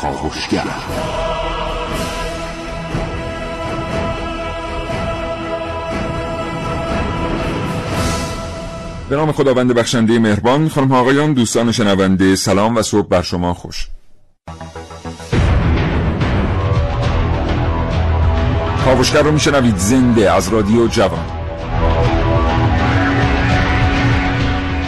کاوشگر به نام خداوند بخشنده مهربان خانم آقایان دوستان شنونده سلام و صبح بر شما خوش. کاوشگر رو میشنوید زنده از رادیو جوان.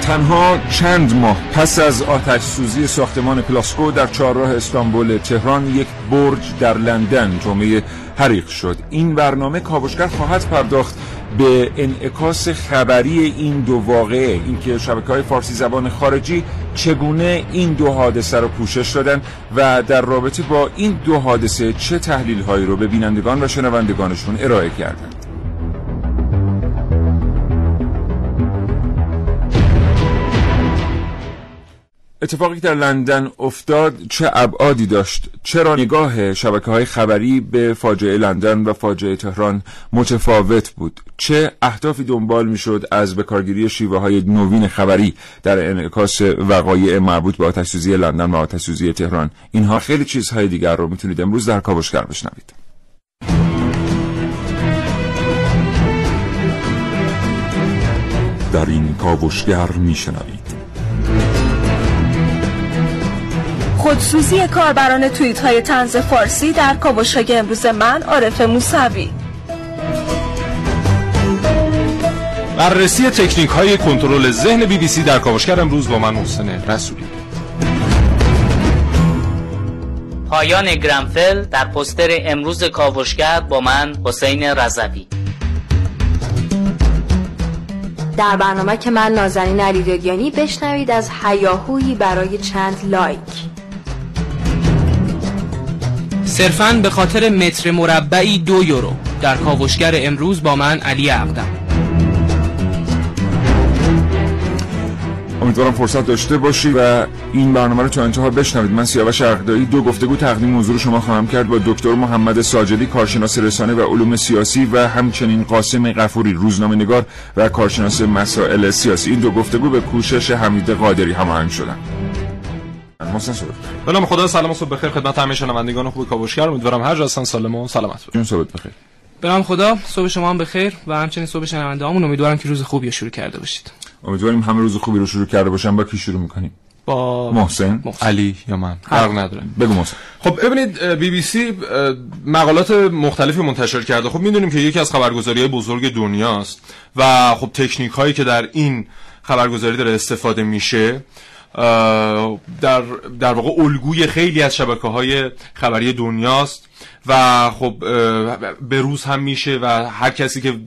تنها چند ماه پس از آتش سوزی ساختمان پلاسکو در چهارراه استانبول تهران یک برج در لندن جمعه حریق شد. این برنامه کاوشگر خواهد پرداخت به انعکاس خبری این دو واقعه. اینکه شبکه های فارسی زبان خارجی چگونه این دو حادثه رو پوشش دادن و در رابطه با این دو حادثه چه تحلیل هایی رو به بینندگان و شنوندگانشون ارائه کردند اتفاقی در لندن افتاد چه ابعادی داشت؟ چرا نگاه شبکه های خبری به فاجعه لندن و فاجعه تهران متفاوت بود؟ چه اهدافی دنبال می‌شد از بکارگیری شیوه های نوین خبری در انعکاس وقایع مربوط به آتش لندن و آتش تهران؟ اینها خیلی چیزهای دیگر رو می‌تونید امروز در کاوشگر بشنوید. در این کاوشگر میشنوید. خودسوزی کاربران توییت های تنز فارسی در کاوشهای امروز من عارف موسوی. بررسی تکنیک های کنترل ذهن بی بی سی در کاوشگر امروز با من محسن رسولی. پایان گرمفل در پستر امروز کاوشگر با من حسین رضوی. در برنامه که من نازنین علیدادیانی بشنوید از هیاهویی برای چند لایک. صرفا به خاطر متر مربعی دو یورو. در کاوشگر امروز با من علی اقدم. امیدوارم فرصت داشته باشی و این برنامه رو تا انتها بشنوید. من سیاوش عقدایی دو گفتگو تقدیم حضور شما خواهم کرد با دکتر محمد ساجدی کارشناس رسانه و علوم سیاسی و همچنین قاسم قفوری روزنامه نگار و کارشناس مسائل سیاسی. این دو گفتگو به کوشش حمید قادری هماهنگ شدن. محسن صبح به نام خدا سلام و صبح بخیر خدمت همه شنوندگان خوب کاوشگر. امیدوارم هر جا هستن سالم و سلامت باشن. صبح بخیر. به نام خدا صبح شما هم بخیر و همچنین صبح شنوندهامون امیدوارم که روز خوبی رو شروع کرده باشید. امیدواریم همه روز خوبی رو شروع کرده باشن. با کی شروع می‌کنیم؟ با محسن, محسن. علی یا من؟ فرق نداره. بگو محسن. خب ببینید بی بی سی مقالات مختلفی منتشر کرده. خب می‌دونیم که یکی از خبرگزاری بزرگ دنیاست و خب تکنیک هایی که در این خبرگزاری داره استفاده میشه. در در واقع الگوی خیلی از شبکه های خبری دنیاست. و خب به روز هم میشه و هر کسی که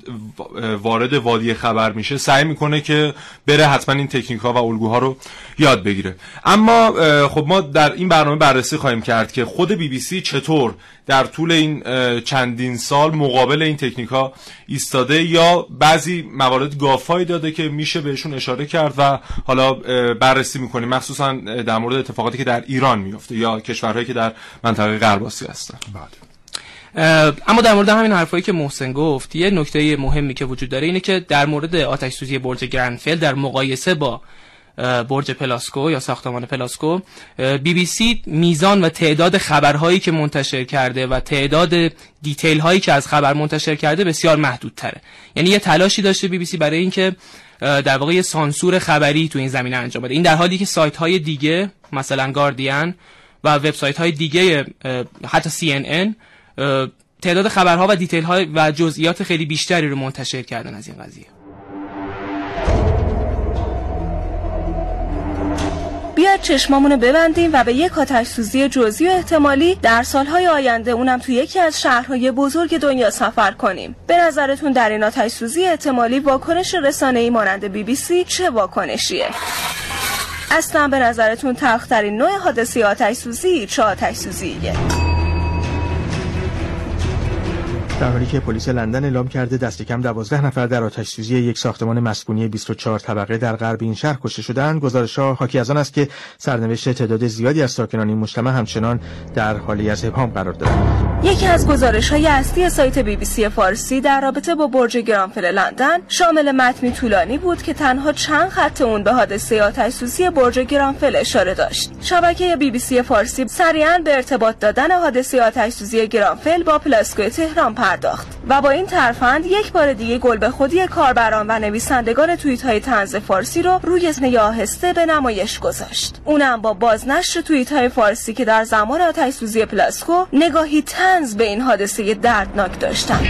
وارد وادی خبر میشه سعی می‌کنه که بره حتما این تکنیک ها و الگوها رو یاد بگیره. اما خب ما در این برنامه بررسی خواهیم کرد که خود بی بی سی چطور در طول این چندین سال مقابل این تکنیک ها ایستاده یا بعضی موارد گافایی داده که میشه بهشون اشاره کرد و حالا بررسی می‌کنیم. مخصوصا در مورد اتفاقاتی که در ایران میفته یا کشورهایی که در منطقه غرب هستن. بله. اما در مورد همین حرفایی که محسن گفت یه نکته مهمی که وجود داره اینه که در مورد آتش سوزی برج گرنفل در مقایسه با برج پلاسکو یا ساختمان پلاسکو بی بی سی میزان و تعداد خبرهایی که منتشر کرده و تعداد detail هایی که از خبر منتشر کرده بسیار محدود تره یعنی یه تلاشی داشته بی بی سی برای اینکه در واقع یه سانسور خبری تو این زمینه انجام بده. این در حالی که سایت های دیگه مثلا گاردین و وبسایت های دیگه حتی CNN تعداد خبرها و دیتیل های و جزئیات خیلی بیشتری رو منتشر کردن از این قضیه. بیاید چشمامونو ببندیم و به یک آتش سوزی جزئی و احتمالی در سالهای آینده اونم تو یکی از شهرهای بزرگ دنیا سفر کنیم. به نظرتون در این آتش سوزی احتمالی واکنش ای مانند بی بی سی چه واکنشیه؟ اصلا به نظرتون تلخترین نوع حادثه آتش سوزی چه آتش سوزیه؟ در حالی که پلیس لندن اعلام کرده دست کم 12 نفر در آتش سوزی یک ساختمان مسکونی 24 طبقه در غرب این شهر کشته شدند گزارش ها حاکی از آن است که سرنوشت تعداد زیادی از ساکنان این مجتمع همچنان در حالی از ابهام قرار دارد. یکی از گزارش های اصلی سایت بی بی سی فارسی در رابطه با برج گرانفل لندن شامل متنی طولانی بود که تنها چند خط اون به حادثه آتش سوزی برج گرانفل اشاره داشت. شبکه بی بی سی فارسی سریعا به ارتباط دادن حادثه آتش سوزی گرانفل با پلاسکو تهران پرداخت. و با این ترفند یک بار دیگه گل به خودی کاربران و نویسندگان توییت های طنز فارسی رو روی صحنه آهسته به نمایش گذاشت. اونم با بازنشر توییت های فارسی که در زمان آتش سوزی پلاسکو نگاهی طنز به این حادثه دردناک داشتند.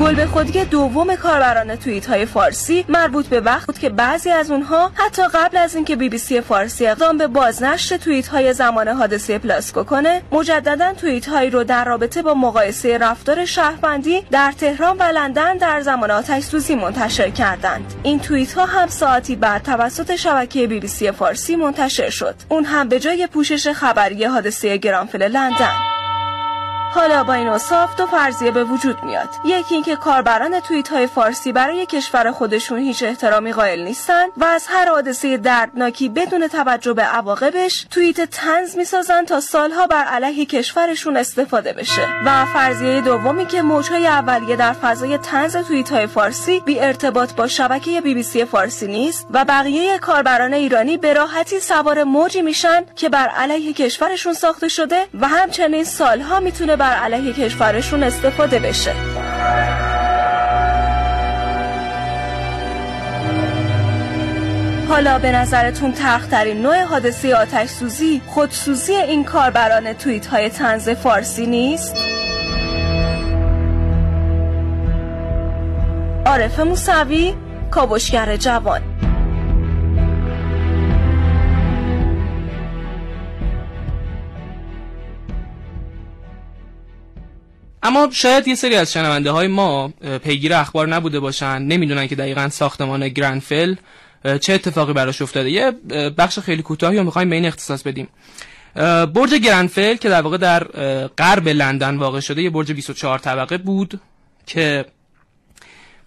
گل به خودی دوم کاربران توییت های فارسی مربوط به وقت بود که بعضی از اونها حتی قبل از اینکه بی بی سی فارسی اقدام به بازنشر توییت های زمان حادثه پلاسکو کنه مجددا توییت هایی رو در رابطه با مقایسه رفتار شهروندی در تهران و لندن در زمان آتش سوزی منتشر کردند. این توییت ها هم ساعتی بعد توسط شبکه بی بی سی فارسی منتشر شد. اون هم به جای پوشش خبری حادثه گرانفل لندن. حالا با این اصاف دو فرضیه به وجود میاد. یکی اینکه کاربران توییت های فارسی برای کشور خودشون هیچ احترامی قائل نیستن و از هر حادثه دردناکی بدون توجه به عواقبش توییت تنز می‌سازن تا سالها بر علیه کشورشون استفاده بشه. و فرضیه دومی که موجهای اولیه در فضای تنز توییت های فارسی بی ارتباط با شبکه بی بی سی فارسی نیست و بقیه کاربران ایرانی به راحتی سوار موجی میشن که بر علیه کشورشون ساخته شده و همچنین سالها می‌تونه بر علیه کشورشون استفاده بشه حالا به نظرتون تخترین نوع حادثه آتش سوزی خودسوزی این کاربران توییت های تنز فارسی نیست؟ عارف موسوی کاوشگر جوان اما شاید یه سری از شنونده های ما پیگیر اخبار نبوده باشن نمی‌دونن که دقیقا ساختمان گرنفل چه اتفاقی براش افتاده. یه بخش خیلی کوتاهی رو می‌خوایم به این اختصاص بدیم. برج گرنفل که در واقع در غرب لندن واقع شده یه برج 24 طبقه بود که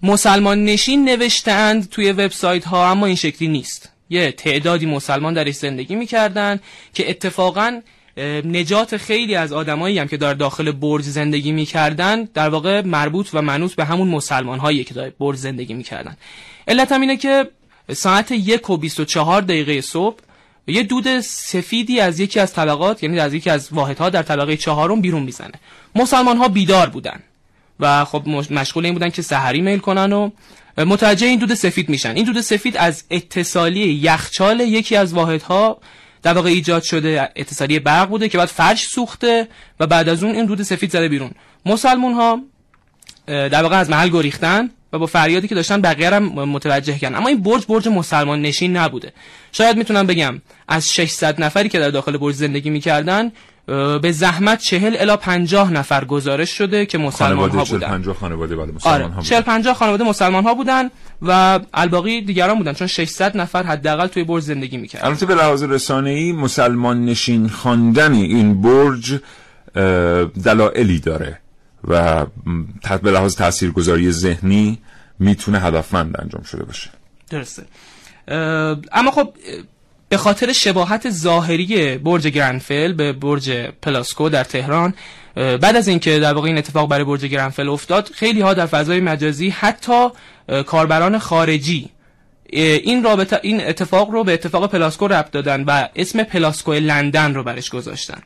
مسلمان نشین نوشتند توی وبسایت ها اما این شکلی نیست. یه تعدادی مسلمان درش زندگی می‌کردن که اتفاقا نجات خیلی از آدمایی هم که در داخل برج زندگی می‌کردن در واقع مربوط و منوط به همون مسلمان هایی که در برج زندگی می‌کردن. علت هم اینه که ساعت یک و 24 دقیقه صبح یه دود سفیدی از یکی از طبقات یعنی از یکی از واحدها در طبقه چهارم بیرون می‌زنه. مسلمان ها بیدار بودن و خب مشغول این بودن که سحری میل کنن و متوجه این دود سفید میشن. این دود سفید از اتصالی یخچال یکی از واحدها در واقع ایجاد شده اتصالی برق بوده که بعد فرش سوخته و بعد از اون این دود سفید زده بیرون. مسلمون ها در واقع از محل گریختن و با فریادی که داشتن بقیه هم متوجه کردن. اما این برج برج مسلمان نشین نبوده. شاید می‌تونم بگم از 600 نفری که در داخل برج زندگی می‌کردن به زحمت 40 الی 50 نفر گزارش شده که مسلمان ها بودن. 50 خانواده بله مسلمان آره. ها بودن. 40 50 خانواده مسلمان ها بودن. و الباقی دیگران بودن چون 600 نفر حداقل توی برج زندگی می‌کردن. البته به لحاظ رسانه‌ای مسلمان نشین خواندن این برج دلایلی داره و به لحاظ تاثیرگذاری ذهنی می‌تونه هدفمند انجام شده باشه. درسته. اما خب به خاطر شباهت ظاهری برج گرنفل به برج پلاسکو در تهران بعد از اینکه در واقع این اتفاق برای برج گرنفل افتاد خیلی ها در فضای مجازی حتی کاربران خارجی این رابطه این اتفاق رو به اتفاق پلاسکو ربط دادن و اسم پلاسکو لندن رو برش گذاشتن.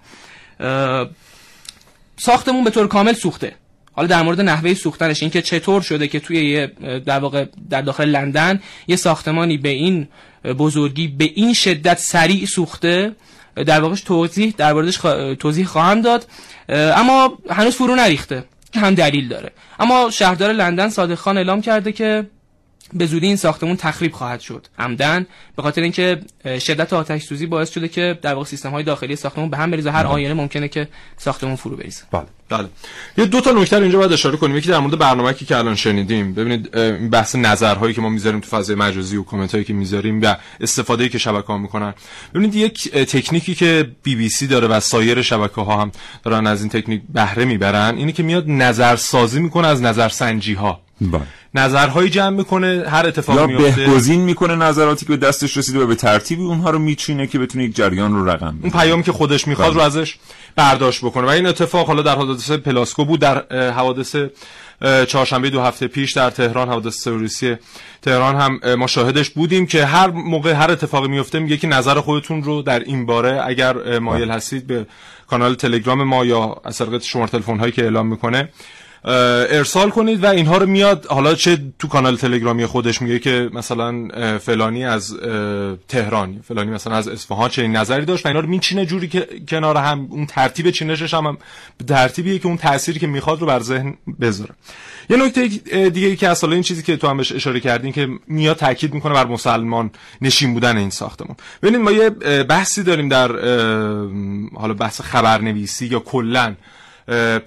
ساختمون به طور کامل سوخته. حالا در مورد نحوه سوختنش اینکه چطور شده که توی در واقع در داخل لندن یه ساختمانی به این بزرگی به این شدت سریع سوخته. در واقعش توضیح در موردش توضیح خواهم داد. اما هنوز فرو نریخته. هم دلیل داره. اما شهردار لندن صادق خان اعلام کرده که به زودی این ساختمون تخریب خواهد شد. عمدن به خاطر اینکه شدت آتش سوزی باعث شده که در واقع سیستم های داخلی ساختمون به هم بریزه. هر آینه ممکنه که ساختمون فرو بریزه. بله. بله. یه دو تا نکته اینجا باید اشاره کنیم. یکی در مورد برنامه‌ای که الان شنیدیم. ببینید بحث نظرهایی که ما می‌ذاریم تو فضای مجازی و کامنت هایی که می‌ذاریم و استفاده که شبکه ها می‌کنن. ببینید یک تکنیکی که بی بی سی داره و سایر شبکه ها هم دارن از این تکنیک بهره می‌برن اینی که میاد نظرسازی می‌کنه از نظرسنجی ها بله. نظرهایی جمع می‌کنه هر اتفاقی میفته یا بهگزین می‌کنه نظراتی که به دستش رسیده و به ترتیبی اونها رو میچینه که بتونه یک جریان رو رقم بده. اون پیامی که خودش می‌خواد بله. رو ازش برداشت بکنه. و این اتفاق حالا در حادثه پلاسکو بود در حوادث چهارشنبه دو هفته پیش در تهران حوادث تروریستی تهران هم ما شاهدش بودیم که هر موقع هر اتفاقی میفته میگه که نظر خودتون رو در این باره اگر مایل بله. هستید به کانال تلگرام ما یا از طریق شماره تلفن هایی که اعلام می‌کنه ارسال کنید و اینها رو میاد حالا چه تو کانال تلگرامی خودش میگه که مثلا فلانی از تهران فلانی مثلا از اصفهان چه نظری داشت و اینا رو میچینه جوری که کنار هم اون ترتیب چینشش هم ترتیبیه که اون تأثیری که می‌خواد رو بر ذهن بذاره. یه نکته دیگه که اصلا این چیزی که تو هم بهش اشاره کردین که میاد تاکید می‌کنه بر مسلمان نشین بودن این ساختمون. ببینید ما یه بحثی داریم در حالا بحث خبرنویسی یا کلا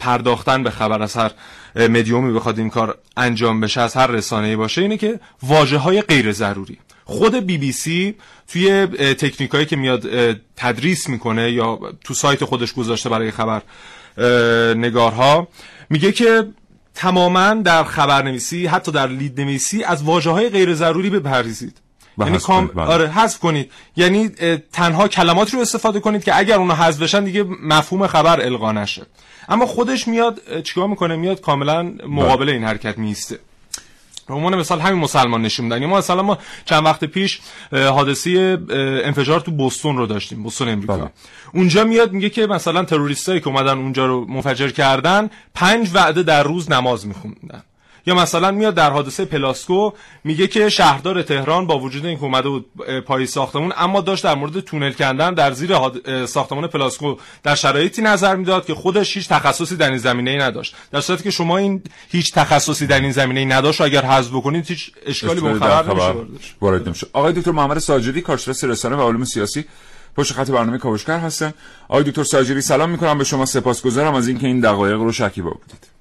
پرداختن به خبر از هر مدیومی بخواد این کار انجام بشه از هر رسانه‌ای باشه اینه که واجه های غیر ضروری. خود بی بی سی توی تکنیکایی که میاد تدریس می‌کنه یا تو سایت خودش گذاشته برای خبر نگارها میگه که تماما در خبرنویسی حتی در لید نویسی از واجه های غیر ضروری بپریزید یعنی کام بله. آره حذف کنید. یعنی تنها کلمات رو استفاده کنید که اگر اونها حذف بشن دیگه مفهوم خبر القا نشه. اما خودش میاد چیکار می‌کنه؟ میاد کاملا مقابل بله. این حرکت میسته به عنوان مثال همین مسلمان نشون میدن ما مثلا ما چند وقت پیش حادثه انفجار تو بوستون رو داشتیم بوستون امریکا. بله. اونجا میاد میگه که مثلا تروریستایی که اومدن اونجا رو منفجر کردن پنج وعده در روز نماز میخوندن. یا مثلا میاد در حادثه پلاسکو میگه که شهردار تهران با وجود اینکه اومده بود پای ساختمون اما داشت در مورد تونل کندن در زیر ساختمان پلاسکو در شرایطی نظر می‌داد که خودش هیچ تخصصی در این زمینه ای نداشت. در صورتی که شما این هیچ تخصصی در این زمینه ای نداشت و اگر حذف بکنید هیچ اشکالی به خبر نمیشه وارد نمیشه. آقای دکتر محمد ساجدی کارشناس رسانه و علوم سیاسی پشت خط برنامه کاوشگر هستن. آقای دکتر ساجری سلام می‌کنم به شما. سپاسگزارم از اینکه این دقایق رو شکیبا بودید.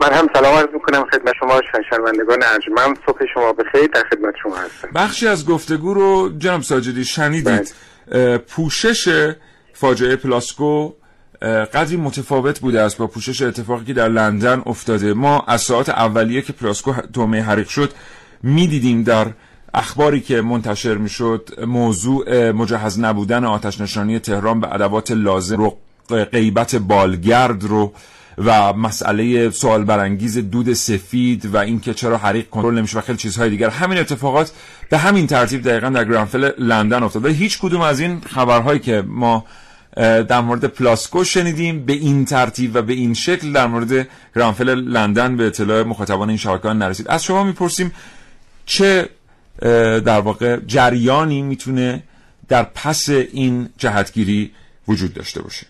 من هم سلام عرض می‌کنم خدمت شما شنوندگان ارجمند. صبح شما بخیر. در خدمت شما هستم. بخشی از گفتگو رو جناب ساجدی شنیدید. بله. پوشش فاجعه پلاسکو قدری متفاوت بوده است با پوشش اتفاقی که در لندن افتاده. ما از ساعت اولیه که پلاسکو تومه حریق شد می‌دیدیم در اخباری که منتشر می‌شد موضوع مجهز نبودن آتش نشانی تهران به ادوات لازم رو غیبت بالگرد رو. و مسئله سوال برانگیز دود سفید و اینکه چرا حریق کنترل نمیشه و خیلی چیزهای دیگر. همین اتفاقات به همین ترتیب دقیقا در گرانفل لندن افتاد هیچ کدوم از این خبرهایی که ما در مورد پلاسکو شنیدیم به این ترتیب و به این شکل در مورد گرانفل لندن به اطلاع مخاطبان این شبکه نرسید. از شما می‌پرسیم چه در واقع جریانی می‌تونه در پس این جهتگیری وجود داشته باشه؟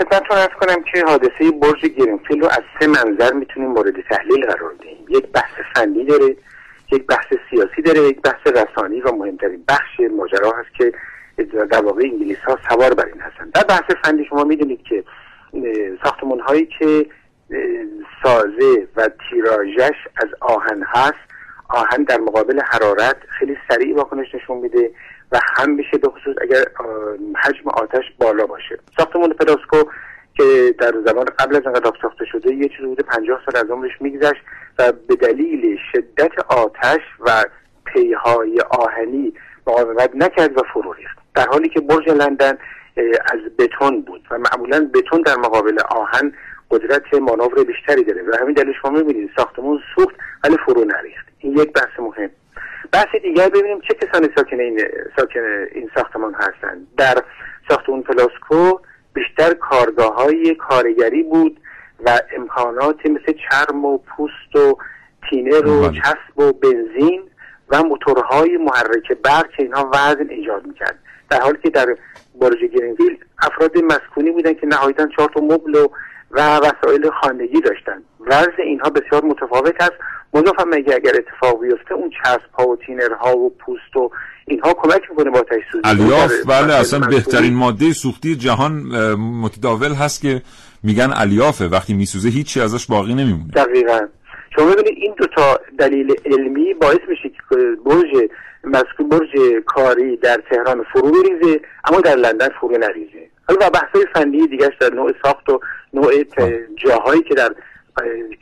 خدمتتون ارز کنم که حادثه برج گرینفیل رو از سه منظر می‌تونیم مورد تحلیل قرار دهیم یک بحث فنی داره یک بحث سیاسی داره یک بحث رسانی و مهمترین بخش ماجرا هست که در واقع انگلیس ها سوار بر این هستن. در بحث فنی شما می‌دونید که ساختمون هایی که سازه و تیراژش از آهن هست آهن در مقابل حرارت خیلی سریع واکنش نشون میده. و هم میشه به خصوص اگر حجم آتش بالا باشه. ساختمون پلاسکو که در زمان قبل از انقلاب ساخته شده یه چیزی بوده 50 سال از عمرش میگذشت و به دلیل شدت آتش و پیهای آهنی مقاومت نکرد و فرو ریخت. در حالی که برج لندن از بتون بود و معمولا بتون در مقابل آهن قدرت مانور بیشتری داره. و همین دلیل شما می‌بینید ساختمون سوخت ولی فرو نریخت. این یک بحث مهم. بحث دیگر ببینیم چه کسانی ساکن این ساکن این ساختمان هستند در ساختمان پلاسکو بیشتر کارگاه های کارگری بود و امکانات مثل چرم و پوست و تینر و بله. چسب و بنزین و موتورهای محرک برق که اینها وزن ایجاد می‌کرد. در حالی که در برج گرینویل افراد مسکونی بودن که نهایتا چهار تا مبل و و وسایل خانگی داشتن. وزن اینها بسیار متفاوت است. مضافم مگه اگر اتفاق بیفته اون چسب ها و تینر ها و پوست و اینها کمک می‌کنه با آتش سوزی الیاف بله اصلا بهترین ماده سوختی جهان متداول هست که میگن الیافه. وقتی میسوزه هیچی ازش باقی نمیمونه. دقیقا. شما ببینید این دو تا دلیل علمی باعث میشه که برج مسکون برج کاری در تهران فرو بریزه اما در لندن فرو نریزه. حالا و بحث فنی دیگرش در نوع ساخت و نوع جاهایی که در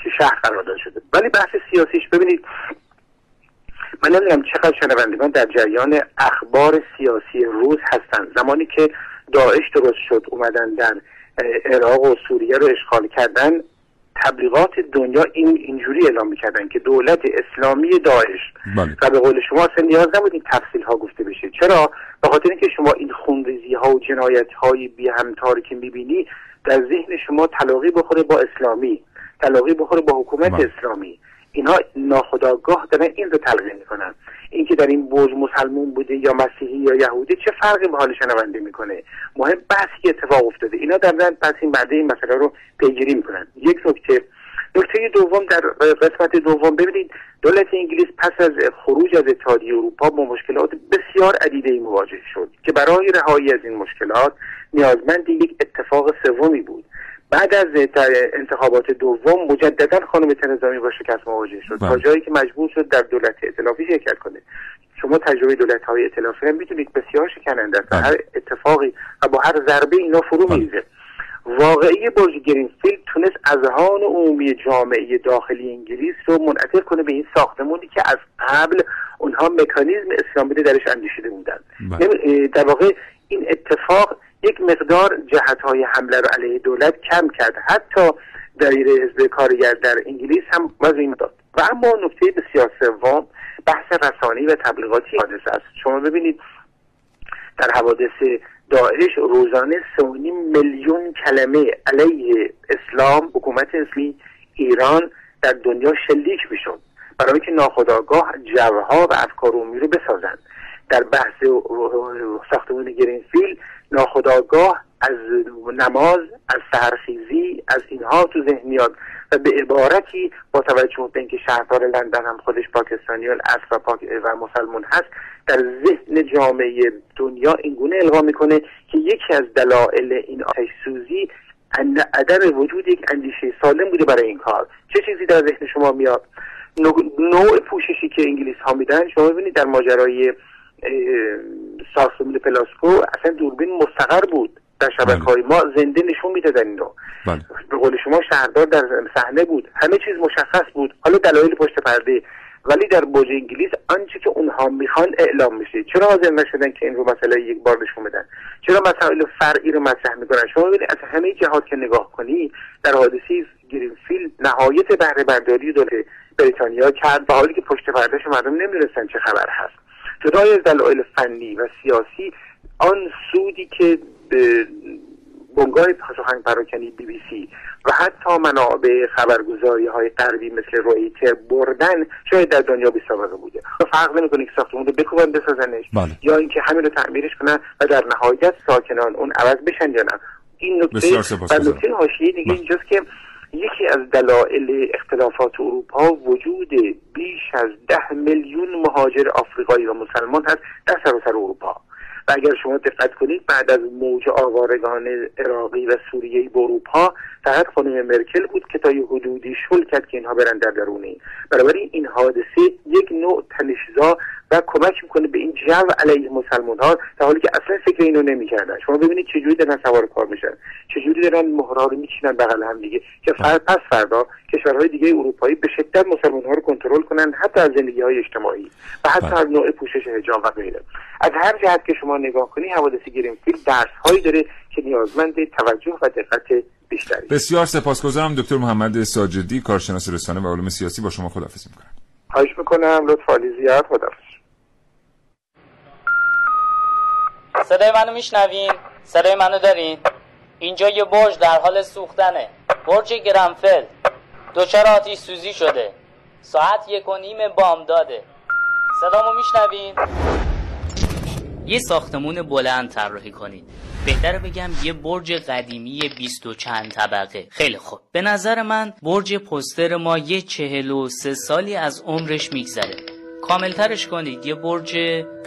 که شهر قرار داده شده. ولی بحث سیاسیش ببینید من نمی‌دونم چقدر شنوندگان در جریان اخبار سیاسی روز هستند زمانی که داعش درست شد اومدن در عراق و سوریه رو اشغال کردن تبلیغات دنیا این اینجوری اعلام می‌کردن که دولت اسلامی داعش. بله. و به قول شما اصلا نیاز نبود این تفصیل ها گفته بشه. چرا؟ به خاطر اینکه شما این خونریزی ها و جنایت های بی همتاری که می‌بینی در ذهن شما تلاقی بخوره با اسلامی. تلاقی بخوره با حکومت بله. اسلامی. اینها ناخداگاه دارن این رو تلقی می‌کنن. اینکه در این برج مسلمون بوده یا مسیحی یا یهودی چه فرقی به حال شنونده می‌کنه؟ مهم بحثی که اتفاق افتاده. اینا در پس این بعد این مسئله رو پیگیری می‌کنن. یک نکته. نکته دوم در قسمت دوم ببینید دولت انگلیس پس از خروج از اتحادیه اروپا با مشکلات بسیار عدیده مواجه شد که برای رهایی از این مشکلات نیازمند یک اتفاق سومی بود. بعد از انتخابات دوم مجددا خانم تنظامی با شکست مواجه شد. تا جایی که مجبور شد در دولت ائتلافی شرکت کنه. شما تجربه دولت های ائتلافی هم می‌دونید بسیار شکننده است. هر اتفاقی و با هر ضربه اینا فرو میریزه. واقعی برج گرینفیلد تونست اذهان عمومی جامعه داخلی انگلیس رو منعطف کنه به این ساختمونی که از قبل اونها مکانیزم اسلامی درش اندیشیده بودن در واقع این اتفاق یک مقدار جهت های حمله رو علیه دولت کم کرد. حتی دایره حزب کارگر در انگلیس هم این داد. و اما نکته بسیار سوم بحث رسانی و تبلیغاتی حادثه است. شما ببینید در حوادث داعش روزانه سونی میلیون کلمه علیه اسلام حکومت اسلامی ایران در دنیا شلیک می‌شد. برای اینکه ناخداگاه جوها و افکار عمومی رو بسازند. در بحث ساختمان گرینفیل ناخداگاه از نماز از سهرخیزی از اینها تو ذهن میاد. و به عبارتی با توجه به اینکه شهردار لندن هم خودش پاکستانی اصل و, پاک و مسلمون هست در ذهن جامعه دنیا اینگونه القا می‌کنه که یکی از دلایل این آتش سوزی عدم وجود یک اندیشه سالم بوده برای این کار. چه چیزی در ذهن شما میاد؟ نوع پوششی که انگلیس ها میدن شما ببینید در ماجرای ساختمون پلاسکو اصلا دوربین مستقر بود. در شبکه های ما زنده نشون می‌دادن اینو. بله. به قول شما شهردار در صحنه بود. همه چیز مشخص بود. حالا دلایل پشت پرده. ولی در برج انگلیس آنچه که اونها می‌خوان اعلام میشه. چرا حاضر نشدن که این رو مسئله یک بار نشون بدن؟ چرا مسائل فرعی رو مطرح می‌کنن؟ شما ببینید از همه جهات که نگاه کنی در حادثه گرینفیلد نهایت بهره برداری دولت بریتانیا کرد. و حالی که پشت پردهش مردم نمی‌رسن چه خبر هست. جدای از دلایل فنی و سیاسی آن سودی که بنگاه سخن پراکنی بی بی سی و حتی منابع خبرگزاری های غربی مثل رویتر بردن شاید در دنیا بی سابقه بوده فرق نمی‌کنه که ساختمون رو بکوبن بسازنش بله. یا اینکه همین رو تعمیرش کنن و در نهایت ساکنان اون عوض بشن یا نه این نکته و نکته حاشیه دیگه بله. اینجاست که یکی از دلایل اختلافات اروپا وجود بیش از ده میلیون مهاجر آفریقایی و مسلمان هست در سراسر اروپا. و اگر شما دقت کنید بعد از موج آوارگان عراقی و سوریه به اروپا فقط خانم مرکل بود که تا یه حدودی شل کرد که اینها برن در درونه بنابراین این حادثه یک نوع تنشزا و کمک می‌کنه به این جو علیه مسلمان ها در حالی که اصلا فکر اینو نمی‌کردن. شما ببینید چجوری دارن سوار کار میشن. چجوری دارن مهرها رو میچینن بغل هم دیگه. که فرد پس فردا کشورهای دیگه اروپایی به شدت مسلمان ها رو کنترل کنن حتی از زندگی های اجتماعی و حتی از نوع پوشش حجاب و غیره. از هر جهت که شما نگاه کنی حوادث گرینفیلد درس هایی داره که نیازمند توجه و دقت بیشتری. بسیار سپاسگزارم دکتر محمد ساجدی کارشناس رسانه و علوم سیاسی با شما خداحافظی می‌کنم خواهش می‌کنم لطف عالی زیاد خداحافظ. صدای منو میشنوین؟ صدای منو دارین؟ اینجا یه برج در حال سوختنه. برج گرنفل دچار آتیش سوزی شده. ساعت یک و نیم بامداده صدامو میشنوین؟ یه ساختمون بلند طراحی کنید. بهتر بگم یه برج قدیمی بیست و چند طبقه. خیلی خوب. به نظر من برج پستر ما یه چهل و سه سالی از عمرش میگذره. کاملترش کنید. یه برج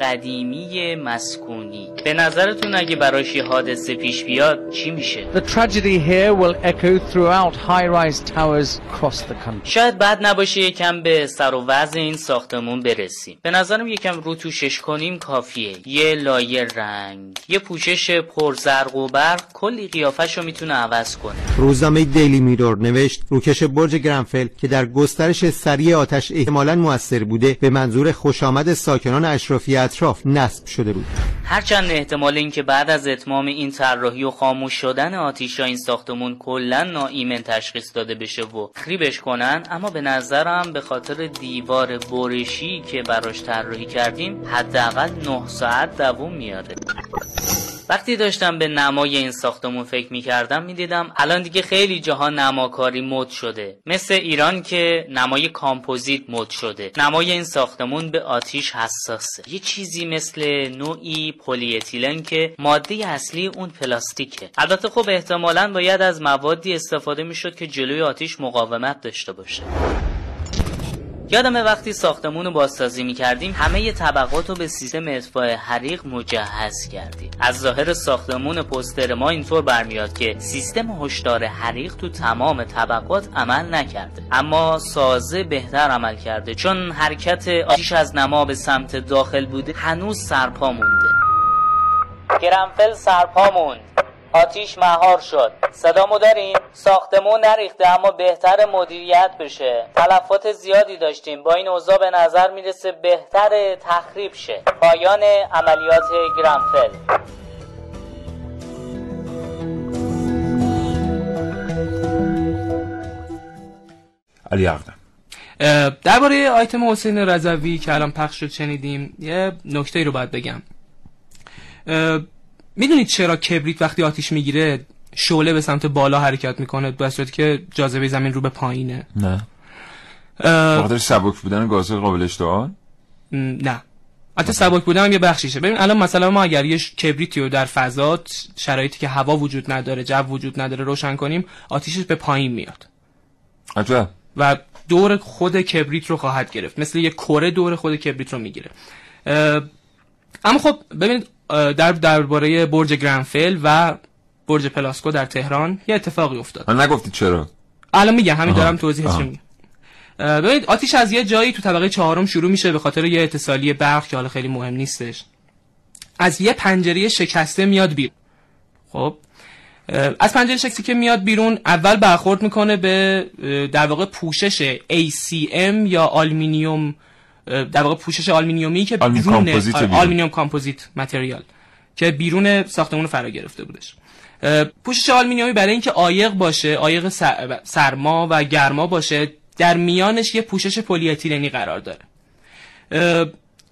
قدیمی مسکونی. به نظرتون اگه براش یه حادثه پیش بیاد چی میشه؟ The tragedy here will echo throughout high-rise towers across the country. شاید بد نباشه یکم به سر و وضع این ساختمون برسیم. به نظرم یکم روتوشش کنیم کافیه. یه لایه رنگ یه پوشش پرزرق و برق کلی قیافش رو می‌تونه عوض کنه. روزنامه دیلی میرور نوشت روکش برج گرنفل که در گسترش سریع آتش احتمالا موثر بوده به منظور خوشامد ساکنان اشرافی اطراف نصب شده بود. هرچند احتمال اینکه بعد از اتمام این طراحی و خاموش شدن آتیشا این ساختمون کلا ناایمن تشخیص داده بشه و تخریبش کنن اما به نظرم به خاطر دیوار برشی که براش طراحی کردیم حداقل 9 ساعت دووم میاره وقتی داشتم به نمای این ساختمون فکر می‌کردم می‌دیدم الان دیگه خیلی جاها نماکاری مد شده. مثل ایران که نمای کامپوزیت مد شده. نمای این ساختمون به آتیش حساسه. یه چیزی مثل نوعی پلی اتیلن که ماده اصلی اون پلاستیکه. البته خب احتمالا باید از موادی استفاده می‌شد که جلوی آتیش مقاومت داشته باشه. یادم وقتی ساختمون رو بازسازی می‌کردیم همه طبقات رو به سیستم اطفاء حریق مجهز کردیم. از ظاهر ساختمون پستر ما اینطور برمیاد که سیستم هشدار حریق تو تمام طبقات عمل نکرده. اما سازه بهتر عمل کرده چون حرکت آتیش از نما به سمت داخل بوده هنوز سرپا مونده. گرنفل سرپا موند. آتیش مهار شد. صدامو داریم ساختمون نریخته اما بهتر مدیریت بشه. تلفات زیادی داشتیم. با این اوضاع به نظر می‌رسه بهتر تخریب شه. پایان عملیات گرنفل علی اقدم درباره آیتم حسین رضوی که الان پخش شد شنیدیم یه نکته رو باید بگم. می‌دونید چرا کبریت وقتی آتیش می‌گیره شعله به سمت بالا حرکت می‌کنه به صورتی که جاذبه زمین رو به پایینه؟ نه. بخاطر سبک بودن گاز قابل اشتعال؟ نه. حتی سبک بودن هم یه بخشیشه. ببین الان مثلا ما اگر یه کبریتی رو در فضا شرایطی که هوا وجود نداره جو وجود نداره روشن کنیم آتیشش به پایین میاد. عجب. و دور خود کبریت رو خواهد گرفت. مثل یه کره دور خود کبریت رو می‌گیره. اما خب ببینید در درباره برج گرنفل و برج پلاسکو در تهران یه اتفاقی افتاد. نگفتی چرا؟ الان میگم همین دارم توضیحش میگم ببینید آتیش از یه جایی تو طبقه چهارم شروع میشه به خاطر یه اتصالی برق که حالا خیلی مهم نیستش. از یه پنجره شکسته میاد بیرون. خب از پنجره شکسته که میاد بیرون اول برخورد می‌کنه به در واقع پوشش ACM یا آلومینیوم در واقع پوشش آلومینیومی که بیرون aluminium composite material که بیرون ساختمون فرا گرفته بودش. پوشش آلومینیومی برای اینکه عایق باشه عایق سرما و گرما باشه در میانش یه پوشش پلی اتیلنی قرار داره.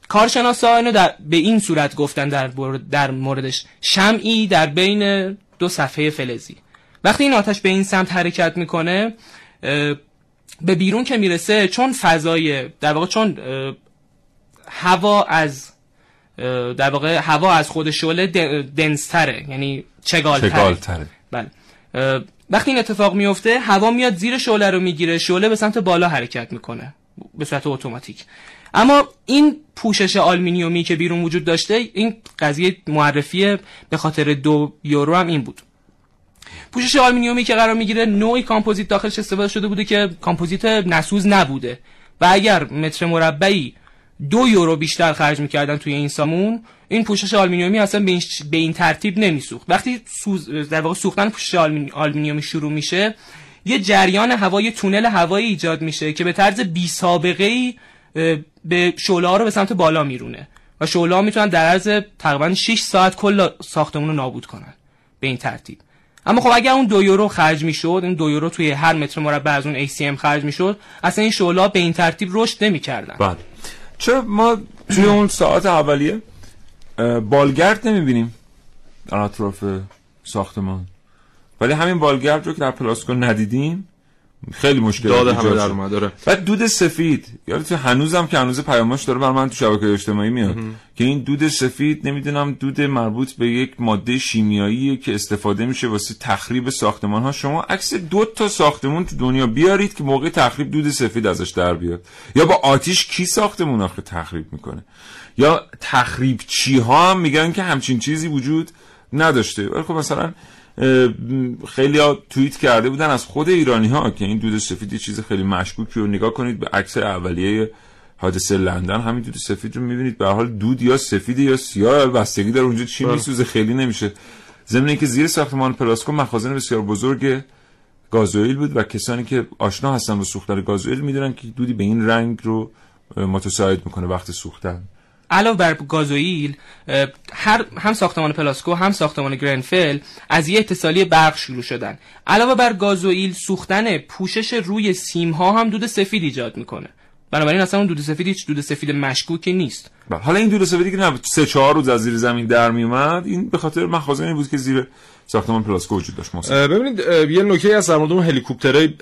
کارشناسا اینو در به این صورت گفتن در در موردش شمعی در بین دو صفحه فلزی. وقتی این آتش به این سمت حرکت می‌کنه به بیرون که می‌رسه چون فضای در واقع چون هوا از در واقع هوا از خود شعله dense تره یعنی چگالتره. چگالتره. بله. وقتی این اتفاق میفته هوا میاد زیر شعله رو می‌گیره شعله به سمت بالا حرکت می‌کنه به صورت اتوماتیک. اما این پوشش آلومینیومی که بیرون وجود داشته این قضیه معروف به خاطر دو یورو هم این بود. پوشش آلومینیومی که قرار می‌گیره نوعی کامپوزیت داخلش استفاده شده بوده که کامپوزیت نسوز نبوده. و اگر متر مربعی دو یورو بیشتر خرج می‌کردن توی این ساختمون این پوشش آلومینیومی اصلا به این, به این ترتیب نمیسوخت. وقتی سوز در واقع سوختن پوشش آلومینیومی شروع میشه یه جریان هوای تونل هوایی ایجاد میشه که به طرز بی سابقه ای به شعله رو به سمت بالا میرونه و شعله ها می‌تونن در عرض تقریبا 6 ساعت کل ساختمون رو نابود کنن. به این ترتیب. اما خب اگر اون دو یورو خرج می‌شد اون دو یورو توی هر متر مربع از اون ACM خرج می‌شد اصلا این شعله به این ترتیب رشد نمی‌کردن. بله. چرا ما توی اون ساعت اولیه بالگرد نمی‌بینیم؟ در اطراف ساختمان. ولی همین بالگرد رو که در پلاسکو ندیدیم خیلی مشکل داد همه در اومد داره بعد دود سفید یادت هنوزم که هنوز پیاماش داره بر من تو شبکه اجتماعی میاد که این دود سفید نمی‌دونم دود مربوط به یک ماده شیمیایی که استفاده میشه واسه تخریب ساختمان ها شما عکس دو تا ساختمون تو دنیا بیارید که موقع تخریب دود سفید ازش در بیاد. یا با آتیش کی ساختمون آخه تخریب می‌کنه؟ یا تخریب چی ها هم میگن که همچین چیزی وجود نداشته. ولی خب مثلا خیلی ها توییت کرده بودن از خود ایرانی ها که این دود سفید یه چیز خیلی مشکوکی و نگاه کنید به عکس اولیه حادثه لندن همین دود سفید رو می‌بینید. به حال دود یا سفید یا سیاه بستگی داره اونجا چی میسوزه خیلی نمیشه. ضمن که زیر ساختمان پلاسکو مخازن بسیار بزرگ گازوئیل بود و کسانی که آشنا هستن با سوختن گازوئیل می‌دونن که دودی به این رنگ رو متساعد می‌کنه وقت سوختن. علاوه بر گازوئیل هر هم ساختمان پلاسکو هم ساختمان گرنفل از یه اتصالی برق شروع شدن. علاوه بر گازوئیل سوختن پوشش روی سیم ها هم دود سفید ایجاد می‌کنه. بنابراین اصلا اون دود سفید هیچ دود سفید مشکوکی نیست. حالا این دود سفیدی که نه سه چهار روز از زیر زمین در میومد این به خاطر مخازنی بود که زیر ساختمان پلاسکو وجود داشت ببینید یه نکته از در مورد اون هلیکوپترای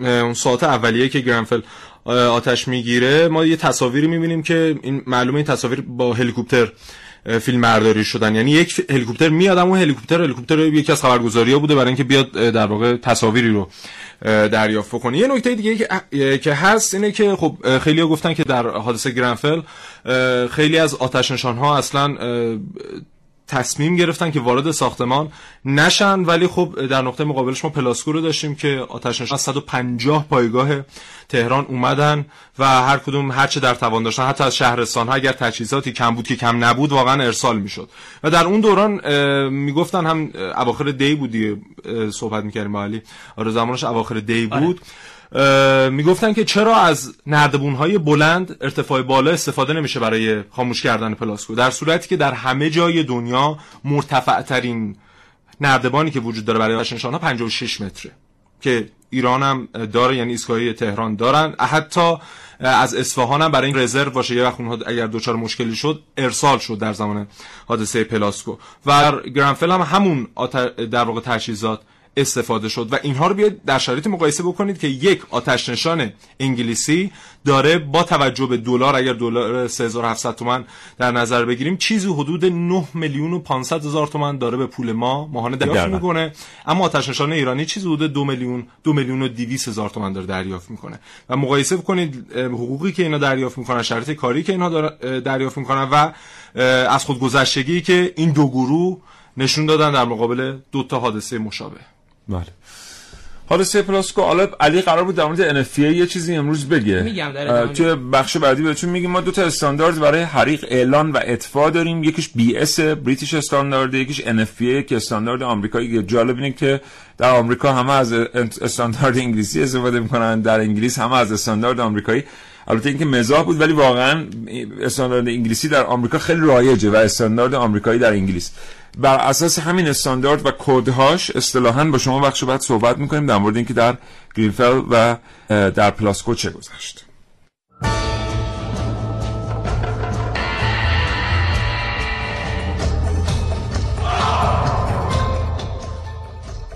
اون ساعت اولیه که گرنفل آتش می‌گیره ما یه تصاویری می‌بینیم که این معلومه این تصاویر با هلیکوپتر فیلم برداری شدن. یعنی یک هلیکوپتر میاد اما هلیکوپتر هلیکوپتر یکی از خبرگزاری ها بوده برای اینکه بیاد در واقع تصاویری رو دریافت کنه یه نکته دیگه که هست اینه که خب خیلی ها گفتن که در حادثه گرنفل خیلی از آتش نشان ها اصلا تصمیم گرفتن که وارد ساختمان نشن. ولی خب در نقطه مقابلش ما پلاسکو رو داشتیم که آتش نشان 150 پایگاه تهران اومدن و هر کدوم هرچه در توان داشتن حتی از شهرستان ها اگر تجهیزاتی کم بود که کم نبود واقعا ارسال می‌شد. و در اون دوران می‌گفتن هم اواخر دی بودی صحبت می‌کردیم با علی. آره زمانش اواخر دی بود. می‌گفتن که چرا از نردبون های بلند ارتفاع بالا استفاده نمیشه برای خاموش کردن پلاسکو؟ در صورتی که در همه جای دنیا مرتفع ترین نردبانی که وجود داره برای آتشنشان ها 56 متره. که ایران هم داره یعنی ایستگاهی تهران دارن. حتی از اصفهان هم برای این رزرو باشه. یه وقت اونها اگر دچار مشکلی شد ارسال شد در زمان حادثه پلاسکو. و گرنفل هم همون در واقع تجهیزات استفاده شد. و اینها رو بیاید در شرایط مقایسه بکنید که یک آتش نشان انگلیسی داره با توجه به دلار اگر دلار 3700 تومان در نظر بگیریم چیزی حدود 9 میلیون و 500 هزار تومان داره به پول ما ماهانه دریافت می‌کنه. اما آتش نشان ایرانی چیزی حدود 2 میلیون 2 میلیون و 200 هزار تومان داره دریافت می‌کنه. و مقایسه بکنید حقوقی که اینا دریافت می‌کنن شرایط کاری که اینها دریافت می‌کنن و از خودگذشتگی که این دو گروه نشون دادن در مقابل دو تا حادثه مشابه. بله. حالا سی پلاسکو حالا علی قرار بود در مورد NFPA یه چیزی امروز بگه. میگم در توی بخش بعدی بهتون میگیم ما دو تا استاندارد برای حریق اعلان و اطفاء داریم. یکیش BS British Standard یکیش NFPA که استاندارد آمریکایی جالب اینه که در آمریکا همه از استاندارد انگلیسی استفاده می‌کنن در انگلیس همه از استاندارد آمریکایی. البته اینکه مزاح بود ولی واقعا استاندارد انگلیسی در آمریکا خیلی رایجه و استاندارد آمریکایی در انگلیس. بر اساس همین استاندارد و کدهاش اصطلاحا با شما بخش بعد صحبت می‌کنیم در مورد اینکه در گرنفل و در پلاسکو چه گذشت.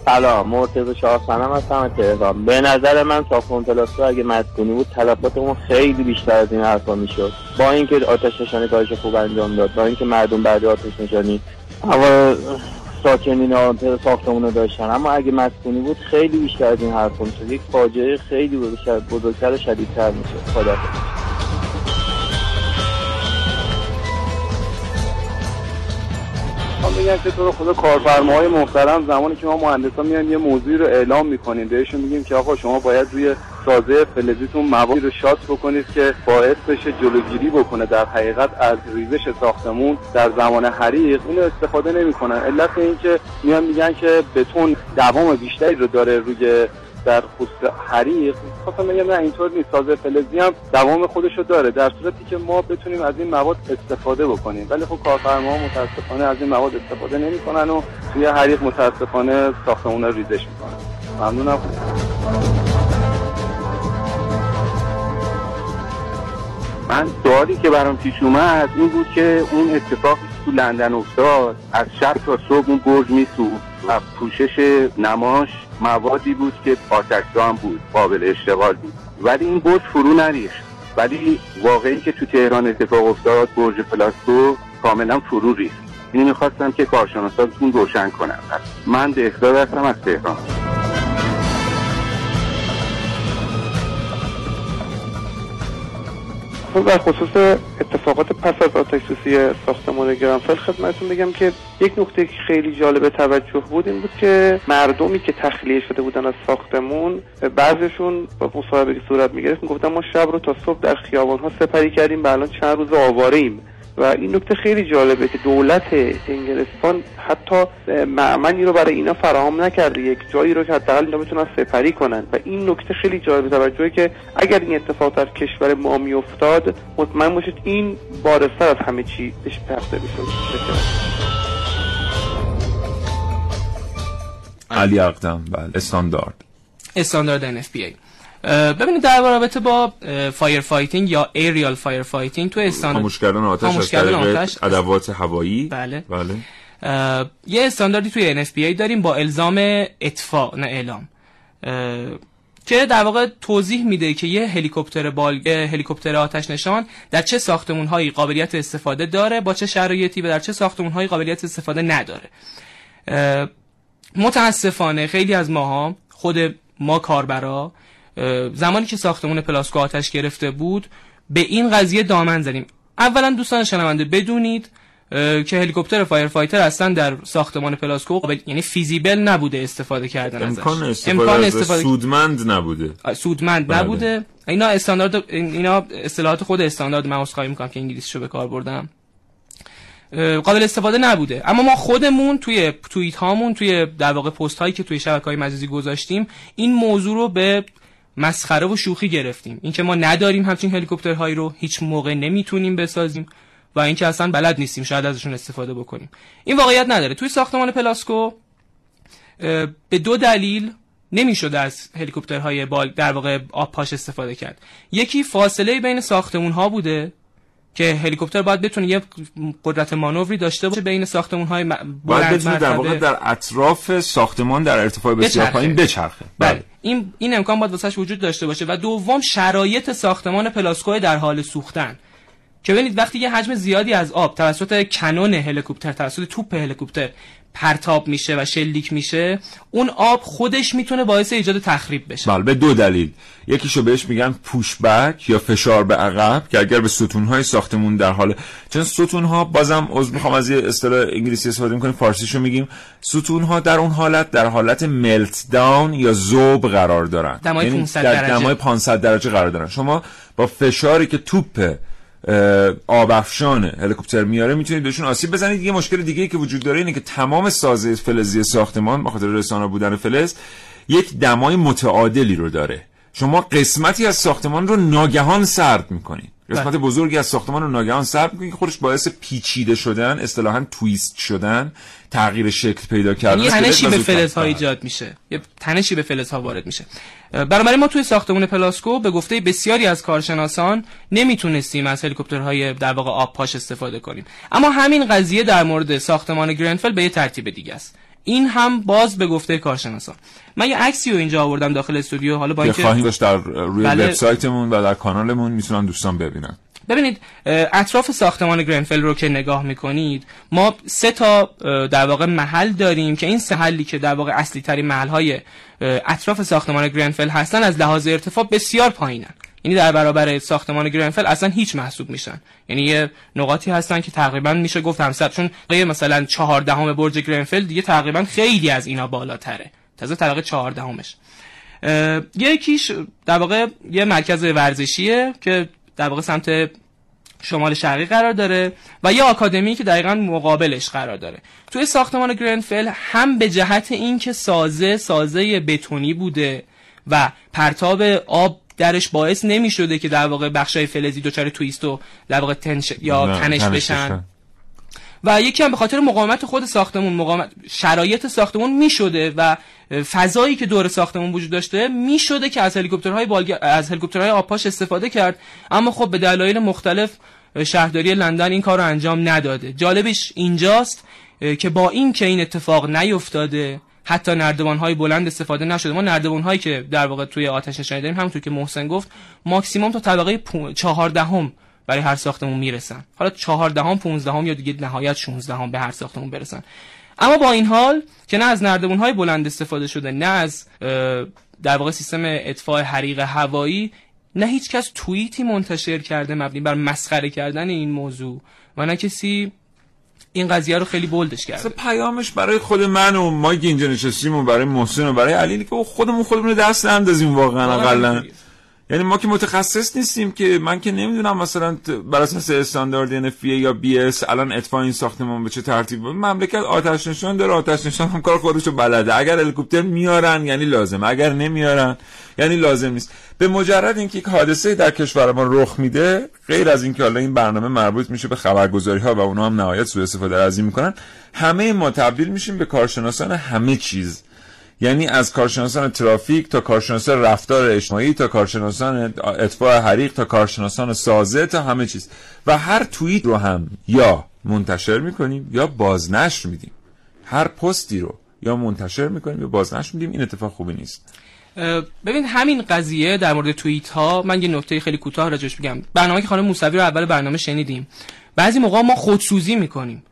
سلام مرتضی شاه سلام هستم تهران به نظر من ساختمان پلاسکو اگه مسکونی بود تلفاتمون خیلی بیشتر از این حرفا می‌شد. با اینکه آتش نشانی کارش خوب انجام داد با اینکه مردم بعد آتش نشانی اما ساکنین ساختمون رو داشتن. اما اگه مسکونی بود خیلی بیشتر از این حرفا می‌شد یک فاجعه خیلی بزرگتر و شدیدتر میشه خدا بگم که تو رو خدا کارفرماهای محترم زمانی که ما مهندسا میایم یه موضوعی رو اعلام می‌کنیم. بهشون میگیم که آقا شما باید روی سازه فلزیتون موادی رو شات بکنید که باعث بشه جلوگیری بکنه. در حقیقت از ریزش ساختمون در زمان حریق اینو استفاده نمی‌کنن. علت اینکه میان میگن که بتون دوام بیشتری رو داره روی در خصوص حریق. خواستم بگم نه اینطور نیست. سازه فلزی هم دوام خودش رو داره در صورتی که ما بتونیم از این مواد استفاده بکنیم. ولی خب کارفرما متاسفانه از این مواد استفاده نمی‌کنن و توی حریق متاسفانه ساختمون ریزش می‌کنن. ممنونم. من سوالی که برام پیش اومد این بود که اون اتفاقی تو لندن افتاد. از شب تا صبح اون برج میسوخت و پوشش نماش موادی بود که آتشدان بود قابل اشتغال بود. ولی این برج فرو نریخت. ولی واقعی که تو تهران اتفاق افتاد برج پلاسکو کاملا فرو ریخت. اینو می‌خواستم که کارشناساتون روشن کنم من دهدار هستم از تهران. در خصوص اتفاقات پس از آتش سوزی ساختمان گرانفل خدمتتون بگم که یک نکته که خیلی جالب توجه بود این بود که مردمی که تخلیه شده بودن از ساختمون بعضشون با مصاحبه صورت می‌گرفت می‌گفتن ما شب رو تا صبح در خیابان ها سپری کردیم و الان چند روز آواره و این نکته خیلی جالبه که دولت انگلستان حتی معمنی رو برای اینا فراهم نکرده یک جایی رو که حداقل اینا بتونن سپری کنن. و این نکته خیلی جالب توجهه که اگر این اتفاق در کشور ما میافتاد مطمئن باشید این بارستر از همه چی بهش پرده علی اقدم بله استاندارد. استاندارد NFPA ببینید در رابطه با fire fighting یا aerial fire fighting تو استاندارد خاموش کردن آتش از طریق ادوات هوایی. بله. بله. یه استانداردی توی NFPA داریم با الزام اطفاء نه اعلام. که در واقع توضیح میده که یه هلیکوپتر بال هلیکوپتر آتش نشان در چه ساختمون هایی قابلیت استفاده داره با چه شرایطی و در چه ساختمون هایی قابلیت استفاده نداره. متاسفانه خیلی از ماها خود ما کاربرا زمانی که ساختمون پلاسکو آتش گرفته بود به این قضیه دامن زدیم. اولا دوستان شنونده بدونید که هلیکوپتر fire fighter اصلا در ساختمان پلاسکو قابل یعنی feasible نبوده استفاده کردن امکان ازش استفاده امکان استفاده سودمند نبوده. سودمند بله. نبوده. اینا استاندارد اینا اصطلاحات خود استاندارد من عذرخواهی می‌کنم که انگلیسیشو به کار بردم. قابل استفاده نبوده. اما ما خودمون توی توییت هامون توی در واقع پست هایی که توی شبکه های مجازی گذاشتیم این موضوع رو به مسخره و شوخی گرفتیم. اینکه ما نداریم همچین هلیکوپترهایی رو هیچ موقع نمی‌تونیم بسازیم و اینکه اصلا بلد نیستیم شاید ازشون استفاده بکنیم. این واقعیت نداره. توی ساختمان پلاسکو به دو دلیل نمی‌شد از هلیکوپترهای بال در واقع آب پاش استفاده کرد. یکی فاصله بین ساختمون ها بوده که هلیکوپتر باید بتونه یه قدرت مانوری داشته باشه بین ساختمون های باید بتونه در واقع در اطراف ساختمان در ارتفاع بسیار پایین بچرخه. بله. بله. این این امکان باید واسش وجود داشته باشه. و دوم شرایط ساختمان پلاسکو در حال سوختن. که ببینید وقتی یه حجم زیادی از آب توسط کنون هلیکوپتر توسط توپ هلیکوپتر پرتاب میشه و شلیک میشه اون آب خودش می‌تونه باعث ایجاد تخریب بشه. بله به دو دلیل. یکیشو بهش میگن پوشبک یا فشار به عقب که اگر به ستونهای ساختمون در حال چون ستونها بازم از می‌خوام از یه اصطلاح انگلیسی استفاده می‌کنیم فارسیشو میگیم. ستونها در اون حالت در حالت ملت داون یا ذوب قرار دارن. دمای 500 یعنی درجه. دمای 500 درجه قرار دارن. شما با فشاری که توپ آبافشان هلیکوپتر میاره می‌تونید بهشون آسیب بزنید. یه مشکل دیگه ای که وجود داره اینه که تمام سازه فلزی ساختمان بخاطر رسانه بودن فلز یک دمای متعادلی رو داره. شما قسمتی از ساختمان رو ناگهان سرد می‌کنید. قسمت بله. بزرگی از ساختمان رو ناگهان سرد می‌کنید که خودش باعث پیچیده شدن اصطلاحا تویست شدن تغییر شکل پیدا کردن یه تنشی به فلز ها ایجاد میشه. یه تنشی به فلز ها وارد میشه. بنابراین ما توی ساختمون پلاسکو به گفته بسیاری از کارشناسان نمی‌تونستیم از هلیکوپترهای در واقع آب پاش استفاده کنیم. اما همین قضیه در مورد ساختمان گرنفل به یه ترتیب دیگه است. این هم باز به گفته کارشناسان. من یه عکسی رو اینجا آوردم داخل استودیو حالا با اینکه خواهیم در روی بله... وبسایتمون و در کانالمون می‌تونن دوستان ببینن. ببینید اطراف ساختمان گرنفل رو که نگاه می‌کنید ما سه تا در واقع محل داریم که این سه حلی که در واقع اصلی ترین محل های اطراف ساختمان گرنفل هستن از لحاظ ارتفاع بسیار پایینن. یعنی در برابر ساختمان گرنفل اصلا هیچ محسوب میشن. یعنی یه نقاطی هستن که تقریبا میشه گفت همسر چون مثلا چهاردهم برج گرنفل دیگه تقریبا خیلی از اینا بالاتره. تازه طبقه چهاردهمش. یکیش در واقع یه مرکز ورزشیه که در واقع سمت شمال شرقی قرار داره و یه آکادمی که دقیقا مقابلش قرار داره. توی ساختمان گرنفل هم به جهت اینکه سازه سازه بتونی بوده و پرتاب آب درش باعث نمی شده که در واقع بخشای فلزی دچار تویست و در واقع تنش یا تنش بشن. و یکی هم به خاطر مقاومت خود ساختمون مقاومت شرایط ساختمون می شده و فضایی که دور ساختمون وجود داشته می شده که از هلیکوپترهای بالگ... از هلیکوپترهای آبپاش استفاده کرد. اما خب به دلایل مختلف شهرداری لندن این کار رو انجام نداده. جالبش اینجاست که با این که این اتفاق نیفتاده حتی نردبان های بلند استفاده نشده. ما نردبان هایی که در واقع توی آتش نشانی داریم همونطور که محسن گفت ماکسیموم تا طبقه چهاردهم برای هر ساختمون می‌رسن. حالا چهاردهم پونزدهم یا دیگه نهایت 16 به هر ساختمون برسن. اما با این حال که نه از نردبان های بلند استفاده شده نه از در واقع سیستم اطفاء حریق هوایی نه هیچ کس توییتی منتشر کرده مبنی بر مسخره کردن این موضوع و نه کسی این قضیه رو خیلی بولدش کرده. پیامش برای خود من و ما که اینجا نشستیم و برای محسن و برای علی که خودمون خودمون دست نندازیم واقعا اقلا. یعنی ما که متخصص نیستیم که من که نمی‌دونم مثلا بر اساس استاندارد NFPA یا BS الان اطفاء این ساختمان به چه ترتیب مملکت آتش نشان داره آتش نشان هم کار خودشو بلده. اگر هلیکوپتر میارن یعنی لازم. اگر نمیارن یعنی لازم نیست. به مجرد اینکه یک حادثه در کشور ما رخ میده غیر از اینکه حالا این برنامه مربوط میشه به خبرگزاری ها و اونا هم نهایت سوء استفاده از این می‌کنن همه ما تبدیل میشیم به کارشناسان همه چیز. یعنی از کارشناسان ترافیک تا کارشناسان رفتار اجتماعی تا کارشناسان اطفاء حریق تا کارشناسان سازه تا همه چیز. و هر توییت رو هم یا منتشر می‌کنیم یا بازنشر میدیم. هر پستی رو یا منتشر می‌کنیم یا بازنشر میدیم این اتفاق خوبی نیست. ببین همین قضیه در مورد توییت ها من یه نکته خیلی کوتاه راجعش بگم. برنامه که خانم موسوی رو اول برنامه شنیدیم. بعضی موقع ما خودسوزی می‌کنیم.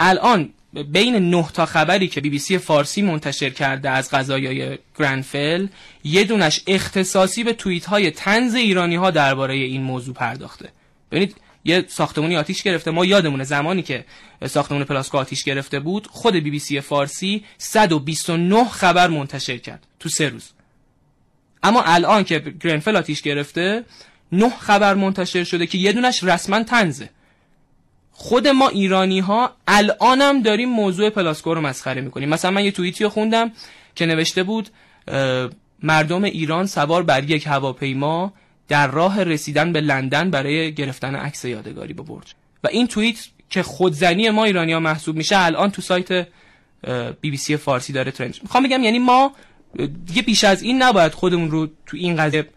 الان بین نه تا خبری که بی بی سی فارسی منتشر کرده از قضایای گرنفل یه دونش اختصاصی به توییت های طنز ایرانی ها درباره این موضوع پرداخته. ببینید یه ساختمونی آتیش گرفته. ما یادمونه زمانی که ساختمون پلاسکو آتیش گرفته بود خود بی بی سی فارسی 129 خبر منتشر کرد تو سه روز. اما الان که گرنفل آتیش گرفته نه خبر منتشر شده که یه دونش رسما تنزه خود ما ایرانی ها الانم داریم موضوع پلاسکو رو مسخره می‌کنیم. مثلا من یه توییتی رو خوندم که نوشته بود مردم ایران سوار بر یک هواپیما در راه رسیدن به لندن برای گرفتن عکس یادگاری با برج و این توییت که خودزنی ما ایرانی ها محسوب میشه الان تو سایت بی بی سی فارسی داره ترند می‌خوام بگم یعنی ما دیگه بیش از این نباید خودمون رو تو این قضیه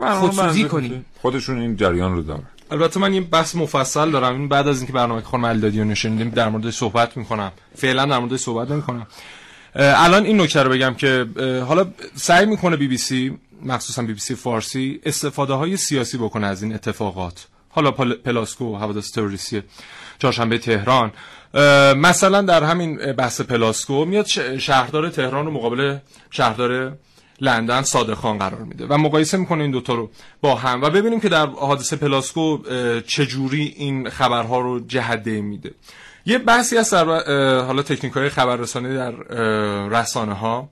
خودسوزی کنیم. خودشون این جریان رو دارن. البته من این بحث مفصل دارم. این بعد از اینکه برنامه خانم الدادی رو شنیدیم در مورد صحبت می‌کنم. فعلا در مورد صحبت نمی‌کنم. الان این نکته رو بگم که حالا سعی می‌کنه بی بی سی مخصوصا بی بی سی فارسی استفاده های سیاسی بکنه از این اتفاقات. حالا پلاسکو حوادث تروریستی چهارشنبه تهران. مثلا در همین بحث پلاسکو میاد شهردار تهران رو مقابل شهردار لندن صادق خان قرار میده و مقایسه می‌کنه این دوتا رو با هم و ببینیم که در حادثه پلاسکو چجوری این خبرها رو جهت میده. یه بحثی در حالا تکنیک های خبررسانی در رسانه ها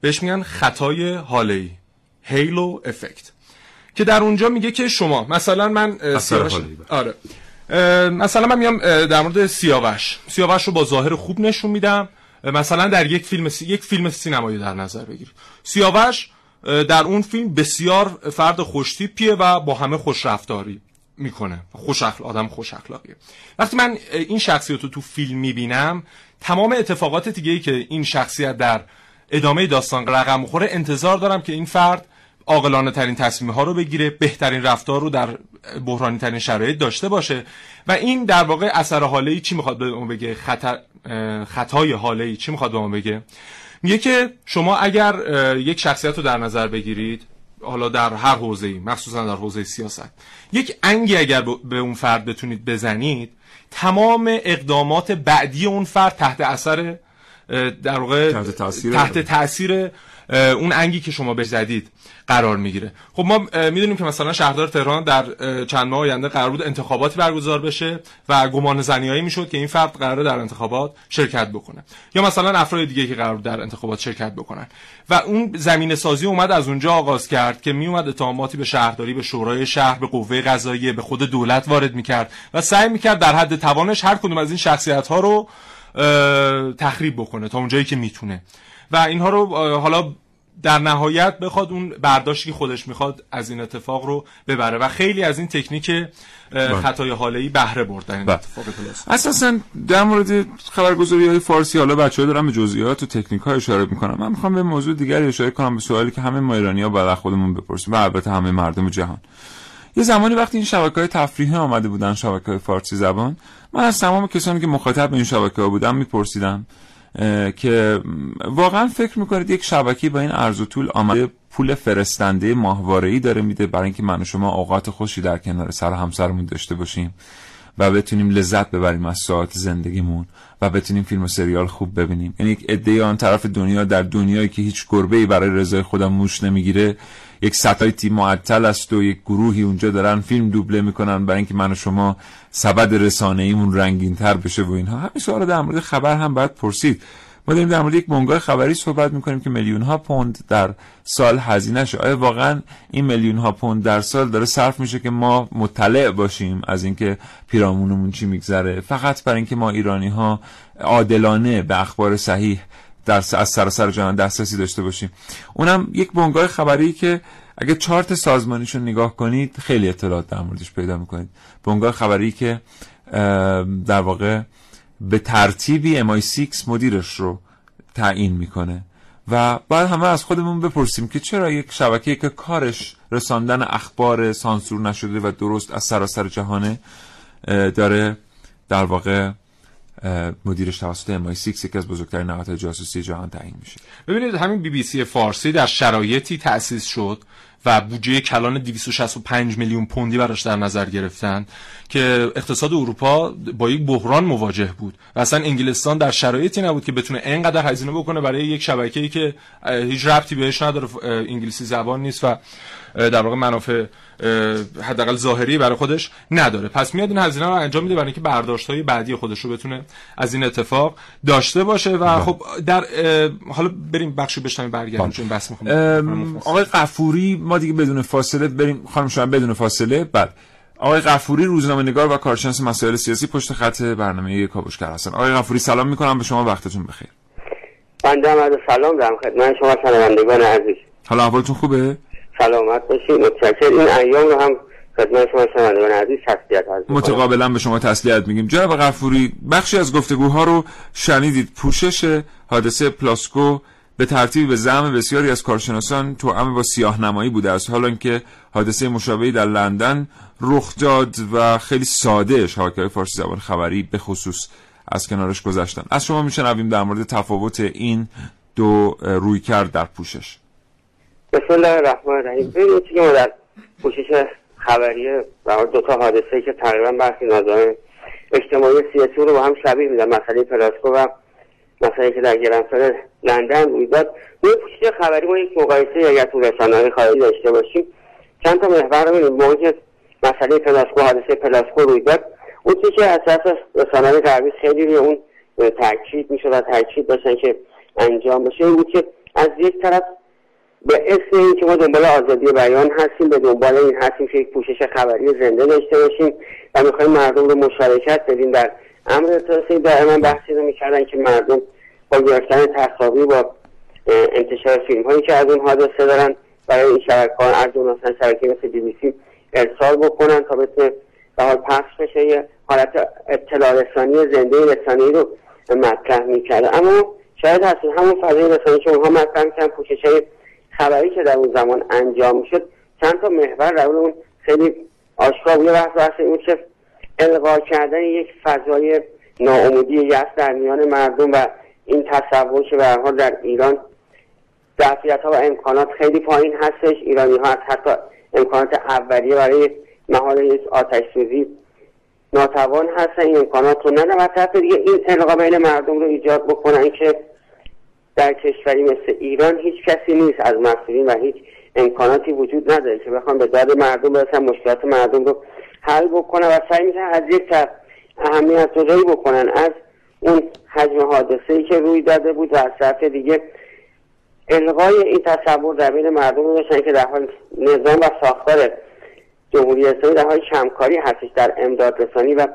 بهش میگن خطای حاله halo effect که در اونجا میگه که شما مثلا من سیاوش آره. مثلا من میام در مورد سیاوش. سیاوش رو با ظاهر خوب نشون میدم. مثلا در یک فیلم یک فیلم سینمایی در نظر بگیر. سیاوش در اون فیلم بسیار فرد خوشتیپیه و با همه خوش رفتاری می‌کنه. خوش اخلاق آدم خوش اخلاقیه. وقتی من این شخصیت رو تو فیلم می‌بینم تمام اتفاقات دیگه ای که این شخصیت در ادامه داستان رقم خوره انتظار دارم که این فرد عاقلانه ترین تصمیم ها رو بگیره بهترین رفتار رو در بحرانی ترین شرایط داشته باشه و این در واقع اثر حاله چی می‌خواد به ما بگه؟ خطر خطای حاله ای چی می‌خواد به ما بگه؟ میگه که شما اگر یک شخصیت رو در نظر بگیرید حالا در هر حوزه ای مخصوصا در حوزه سیاست یک انگی اگر به اون فرد بتونید بزنید تمام اقدامات بعدی اون فرد تحت اثر در واقع تحت تاثیر تحت تاثیر اون انگی که شما بهش زدید قرار می‌گیره. خب ما می‌دونیم که مثلا شهردار تهران در چند ماه آینده قرار بود انتخاباتی برگزار بشه و گمان زنیایی می‌شد که این فرد قراره در انتخابات شرکت بکنه. یا مثلا افراد دیگه که قرار در انتخابات شرکت بکنن. و اون زمین سازی اومد از اونجا آغاز کرد که میومد اتهاماتی به شهرداری به شورای شهر به قوه قضاییه به خود دولت وارد می‌کرد و سعی می‌کرد در حد توانش هر کدوم از این شخصیت ها رو تخریب بکنه تا اونجایی که می‌تونه. و اینها رو حالا در نهایت بخواد اون برداشتی که خودش می‌خواد از این اتفاق رو ببره. و خیلی از این تکنیک خطای حاله ای بهره بردن این اتفاق پلاس اساسا در مورد خبرگزاری های فارسی حالا بچه‌ها دارن به جزئیات و تکنیک ها اشاره می‌کنم من می‌خوام به موضوع دیگری اشاره کنم به سوالی که همه ما ایرانی ها بعد خودمون بپرسیم و البته همه مردم جهان. یه زمانی وقتی این شبکه های تفریحی آمده بودن شبکه های فارسی زبان من از تمام کسانی که مخاطب این شبکه ها بودم میپرسیدم که واقعا فکر می‌کنید یک شبکه با این عرض و طول آمده پول فرستنده ماهواره داره میده برای اینکه من و شما اوقات خوشی در کنار سر همسرمون داشته باشیم و بتونیم لذت ببریم از ساعت زندگیمون. و بتونیم فیلم و سریال خوب ببینیم. یعنی یک عده آن طرف دنیا در دنیایی که هیچ گربه برای رضای خودم موش نمی‌گیره یک ستایتی معطل است و یک گروهی اونجا دارن فیلم دوبله می‌کنن برای اینکه من و شما سبد رسانه ایمون رنگین تر بشه و اینها. همین سوال در مورد خبر هم باید پرسید. ما داریم در مورد یک بنگاه خبری صحبت می‌کنیم که میلیون ها پوند در سال هزینه شه آیا واقعا این میلیون ها پوند در سال داره صرف میشه که ما مطلع باشیم از اینکه پیرامونمون چی میگذره؟ فقط برای اینکه ما ایرانی ها عادلانه به اخبار صحیح در از سراسر جهان دسترسی داشته باشیم. اونم یک بنگاه خبری که اگه چارت سازمانیشون نگاه کنید خیلی اطلاعات در موردش پیدا می‌کنید. بنگاه خبری که در واقع به ترتیبی MI6 مدیرش رو تعیین می‌کنه. و بعد همه از خودمون بپرسیم که چرا یک شبکه که کارش رساندن اخبار سانسور نشده و درست از سراسر جهانه داره در واقع مدیرش توسط MI6 یکی از بزرگترین نهادهای جاسوسی جهان تعیین میشه. ببینید همین بی بی سی فارسی در شرایطی تأسیس شد و بودجه کلان 265 میلیون پوندی براش در نظر گرفتن که اقتصاد اروپا با یک بحران مواجه بود و اصلا انگلستان در شرایطی نبود که بتونه اینقدر هزینه بکنه برای یک شبکه‌ای که هیچ ربطی بهش نداره انگلیسی زبان نیست و در واقع منافع حداقل ظاهری برای خودش نداره. پس میاد این هزینه رو انجام میده برای اینکه برداشت های بعدی خودش رو بتونه از این اتفاق داشته باشه و بله. خب در حالا بریم بخشو بشنویم برگردیم بله. چون بحث می‌خوام آقای قفوری ما دیگه بدون فاصله بریم خانم شما بدون فاصله. بعد آقای غفوری روزنامه نگار و کارشناس مسائل سیاسی پشت خط برنامه کاوشگر هستن. آقای غفوری سلام می‌کنم. به شما وقتتون بخیر. بنده سلام دارم خدمت شما شنوندگان عزیز. حالا احوالتون خوبه؟ سلامت باشید متشکر این ایام رو هم خدمت شما عزیز تسلیت متقابلا به شما تسلیت میگیم. جناب غفوری بخشی از گفتگوها رو شنیدید. پوشش حادثه پلاسکو به ترتیب به زعم بسیاری از کارشناسان توأم با سیاه نمایی بوده است. حالا اینکه حادثه مشابهی در لندن رخ داد و خیلی ساده شبکه‌های فارسی زبان خبری به خصوص از کنارش گذشتن. از شما میشنویم در مورد تفاوت این دو روی کرد در پوشش. بسم الله الرحمن الرحیم. ببینید که ما در پوشش خبری و دو تا حادثه که تقریبا برخی نظام اجتماعی سیاسی رو با هم شبیه میدن مسئله پلاسکو و مسئله که در گرنفل لندن روی داد. روی پوشش خبری ما یک مقایسه اگر تو رسانه‌های خارجی داشته باشیم. چند تا محور رو ببینیم. موقعی مسئله پلاسکو حادثه پلاسکو روی داد. اون که اساس رسانه‌های غربی خیلی روی اون تاکید می‌شد و تاکید داشتن که انجام بشه این بود که از یک طرف به اسم این که ما دنبال آزادی بیان هستیم به دنبال این هستیم که یک پوشش خبری زنده داشته باشیم و می‌خوایم مردم رو مشارکت بدیم. در امر اتصالی دائما بحثی رو می‌کردن که مردم با گرفتن تصاویر با انتشار فیلم هایی که از اون حادثه دارن برای این شبکه ها از اون مثلا شبکه مثل بی ارسال بکنن تا بتونه به حال پخش بشه. یه حالت اطلاع رسانی زنده رسانی رو مطرح می‌کرده اما شاید هست همون فضای رسانی که اونها مطرح می‌کنن پوشش های خبری که در اون زمان انجام شد چند تا محور در اون خیلی آشکار بود. بحث بحث این که القا کردن یک فضای ناامیدی یأس در میان مردم و این تصور که به حال در ایران ظرفیت ها و امکانات خیلی پایین هستش. ایرانی ها از حتی امکانات اولیه برای مهار یک آتش سوزی ناتوان هستن. این امکانات رو ندارن. و طرف این القا بین مردم رو ایجاد بکنن که در کشوری مثل ایران هیچ کسی نیست از مسئولین و هیچ امکاناتی وجود نداره که بخوان به داد مردم برسن مشکلات مردم رو حل بکنن و سعی می‌کنن از یک طرف اهمیت گذاری بکنن از اون حجم حادثه ای که روی داده بود و از طرف دیگه الغای این تصور در بین مردم رو داشتن که در حال نظام و ساختار جمهوری اسلامی در حال کمکاری هستش در امداد رسانی و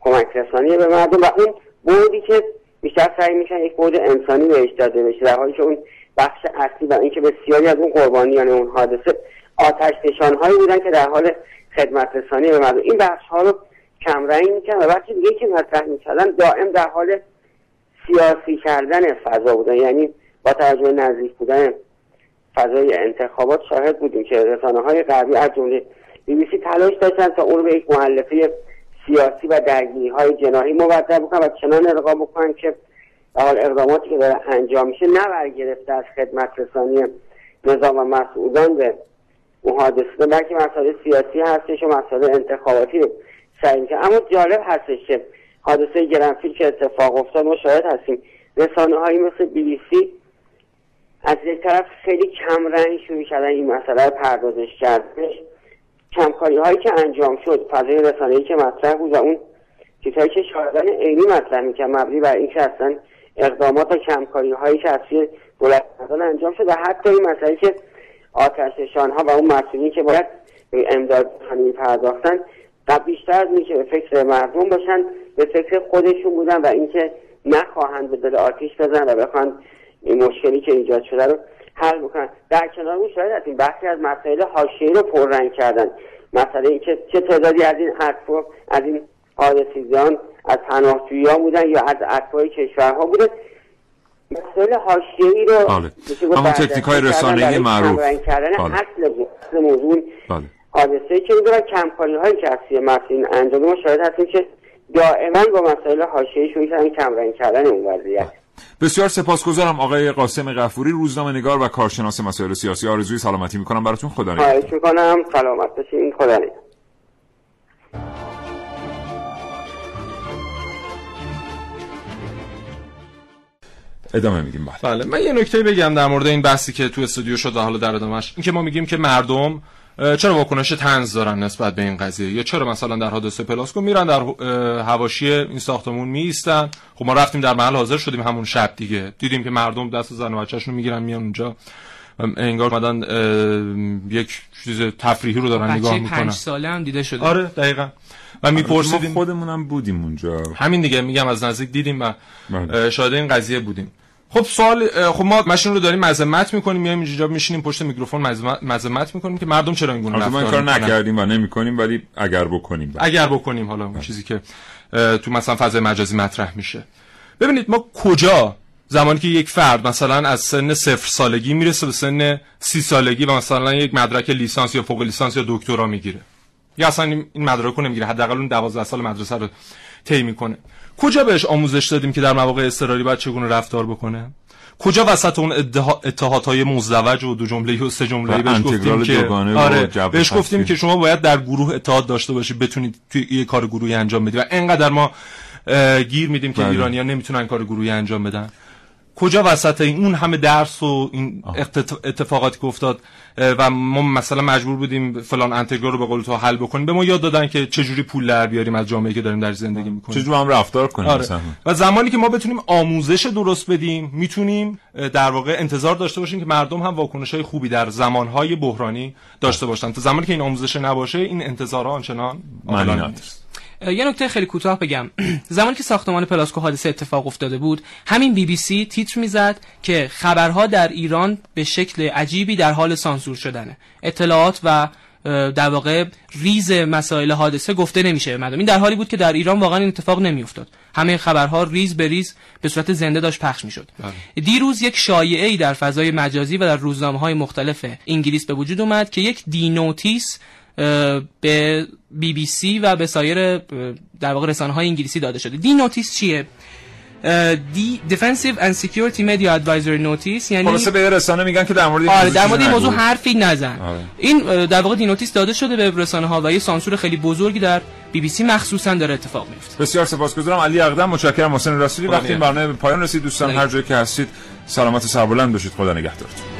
کمک رسانی به مردم و اون بودی که بیشتر سعی میشن یک بود انسانی بهش داده بشه در حالی که اون بخش اصلی و اینکه بسیاری از اون قربانیان اون حادثه آتش هایی بودن که در حال خدمت رسانی به مردم. این بخش ها رو کمرنگ می‌کنن و وقتی دیگه که مطرح می‌کردن دائم در حال سیاسی کردن فضا بودن. یعنی با توجه نزدیک بودن فضای انتخابات شاهد بودیم که رسانه های غربی از جمله بی بی سی تلاش داشتن تا اون رو به یک محلفه سیاسی و درگیری های جناحی مبدل بکنن و چنان القا بکنن که حال اقداماتی که داره انجام میشه نه برگرفته از خدمت رسانی نظام و مسئولان به اون بلکه مسائل سیاسی هستش و مسائل انتخاباتی سعی می‌کنه. اما جالب هستش که حادثه گرنفیل که اتفاق افتاد ما شاهد هستیم. رسانه هایی مثل بی بی سی از یک طرف خیلی کم رنگ شروع کردن این مسئله پردازش کردنش. کمکاری هایی که انجام شد فضای رسانه‌ای که مطرح بود و اون چیزهایی که شاهدان عینی مطرح می‌کرد مبنی بر اینکه اصلا اقدامات و کمکاری هایی که از سوی انجام شد و حتی این مسئله که آتششان ها و اون مسئولین که باید به امداد خانمی پرداختن و بیشتر از اینکه به فکر مردم باشن به فکر خودشون بودن و اینکه نخواهند به دل آتیش بزن و بخوان این مشکلی که ایجاد شده رو حل بکنن در کنار اون شاید از این بخشی از مسائل حاشیه‌ای رو پررنگ کردن مسئله اینکه چه تعدادی از این اطراف از این حادثیزان از پناهجویان بودن یا از اطراف کشورها بودن مسائل حاشیه‌ای رو بله. اما تکنیک های رسانه‌ای معروف کردن بله. اصل موضوع بله. حادثه که می‌دونن کمکاری هایی که از مسئولین انجام ما شاهد هستیم که دائما با مسائل حاشیه‌ای شروع کردن کمرنگ کردن اون وضعیت بسیار سپاسگزارم آقای قاسم غفوری روزنامه نگار و کارشناس مسائل سیاسی. آرزوی سلامتی می‌کنم براتون. خدا نگهدار. خواهش می‌کنم. سلامت باشین. خدا نگهدار. ادامه میگیم بعد بله من یه نکته بگم در مورد این بحثی که تو استودیو شد و حالا در ادامهش اینکه ما میگیم که مردم چرا واکنش تنز دارن نسبت به این قضیه؟ یا چرا مثلا در حادثه پلاسکو میرن در حواشی این ساختمون میستن خب ما رفتیم در محل حاضر شدیم همون شب دیگه. دیدیم که مردم دست زن و بچه‌شون می‌گیرن میان اونجا. انگار مدن یک چیز تفریحی رو دارن نگاه می‌کنن. 5 ساله هم دیده شده. آره دقیقا. و میپرسیدیم خودمونم بودیم اونجا. همین دیگه میگم از نزدیک دیدیم و بله. شاهد این قضیه بودیم. خب سوال خب ما ماشین رو داریم مذمت می‌کنیم میایم اینجا میشینیم پشت میکروفون مذمت می‌کنیم که مردم چرا این گونه رفتار ما این کار نکردیم و نمی‌کنیم ولی اگر بکنیم بله. اگر بکنیم حالا اون چیزی که تو مثلا فضای مجازی مطرح میشه. ببینید ما کجا زمانی که یک فرد مثلا از سن صفر سالگی می‌رسه به سن سی سالگی و مثلا یک مدرک لیسانس یا فوق لیسانس یا دکترا می‌گیره. یا اصلا این مدرک رو نمی‌گیره حداقل اون 12 سال مدرسه رو طی می‌کنه. کجا بهش آموزش دادیم که در مواقع اضطراری باید چگونه رفتار بکنه؟ کجا وسط اون اتحادهای مزدوج و دو جمله و سه جمله بهش گفتیم که آره بهش گفتیم که شما باید در گروه اتحاد داشته باشید بتونید توی یه کار گروهی انجام بدید و انقدر ما گیر میدیم که بله. ایرانیان نمی‌تونن کار گروهی انجام بدن. کجا وسط این اون همه درس و این اتفاقاتی که افتاد و ما مثلا مجبور بودیم فلان انتگرال رو به قول تو حل بکنیم. به ما یاد دادن که چجوری پول در بیاریم از جامعه که داریم در زندگی می‌کنیم. چجوری هم رفتار کنیم آره. و زمانی که ما بتونیم آموزش درست بدیم می‌تونیم در واقع انتظار داشته باشیم که مردم هم واکنش های خوبی در زمانهای بحرانی داشته باشن. تا زمانی که این آموزش نباشه این انتظارها آنچنان نیست. یه نکته خیلی کوتاه بگم. زمانی که ساختمان پلاسکو حادثه اتفاق افتاده بود همین بی بی سی تیتر می‌زد که خبرها در ایران به شکل عجیبی در حال سانسور شدنه. اطلاعات و در واقع ریز مسائل حادثه گفته نمیشه مردم. این در حالی بود که در ایران واقعا این اتفاق نمیافتاد. همه خبرها ریز به ریز به صورت زنده داشت پخش می‌شد. بله. دیروز یک شایعه ای در فضای مجازی و در روزنامه های مختلف انگلیس به وجود اومد که یک D-Notice به بی بی سی و به سایر در واقع رسانه های انگلیسی داده شده. D-Notice چیه؟ D Defensive and Security Media Advisor Notice یعنی خلاصه به رسانه میگن که در مورد آره در مورد این موضوع حرفی نزن. آره. این در واقع D-Notice داده شده به رسانه ها و یه سانسور خیلی بزرگی در بی بی سی مخصوصا داره اتفاق میفته. بسیار سپاسگزارم. علی اقدم متشکرم حسین رسولی وقتی این برنامه به پایان رسید. دوستان هر جایی که هستید سلامت و سربلند باشید. خدا نگهدارتون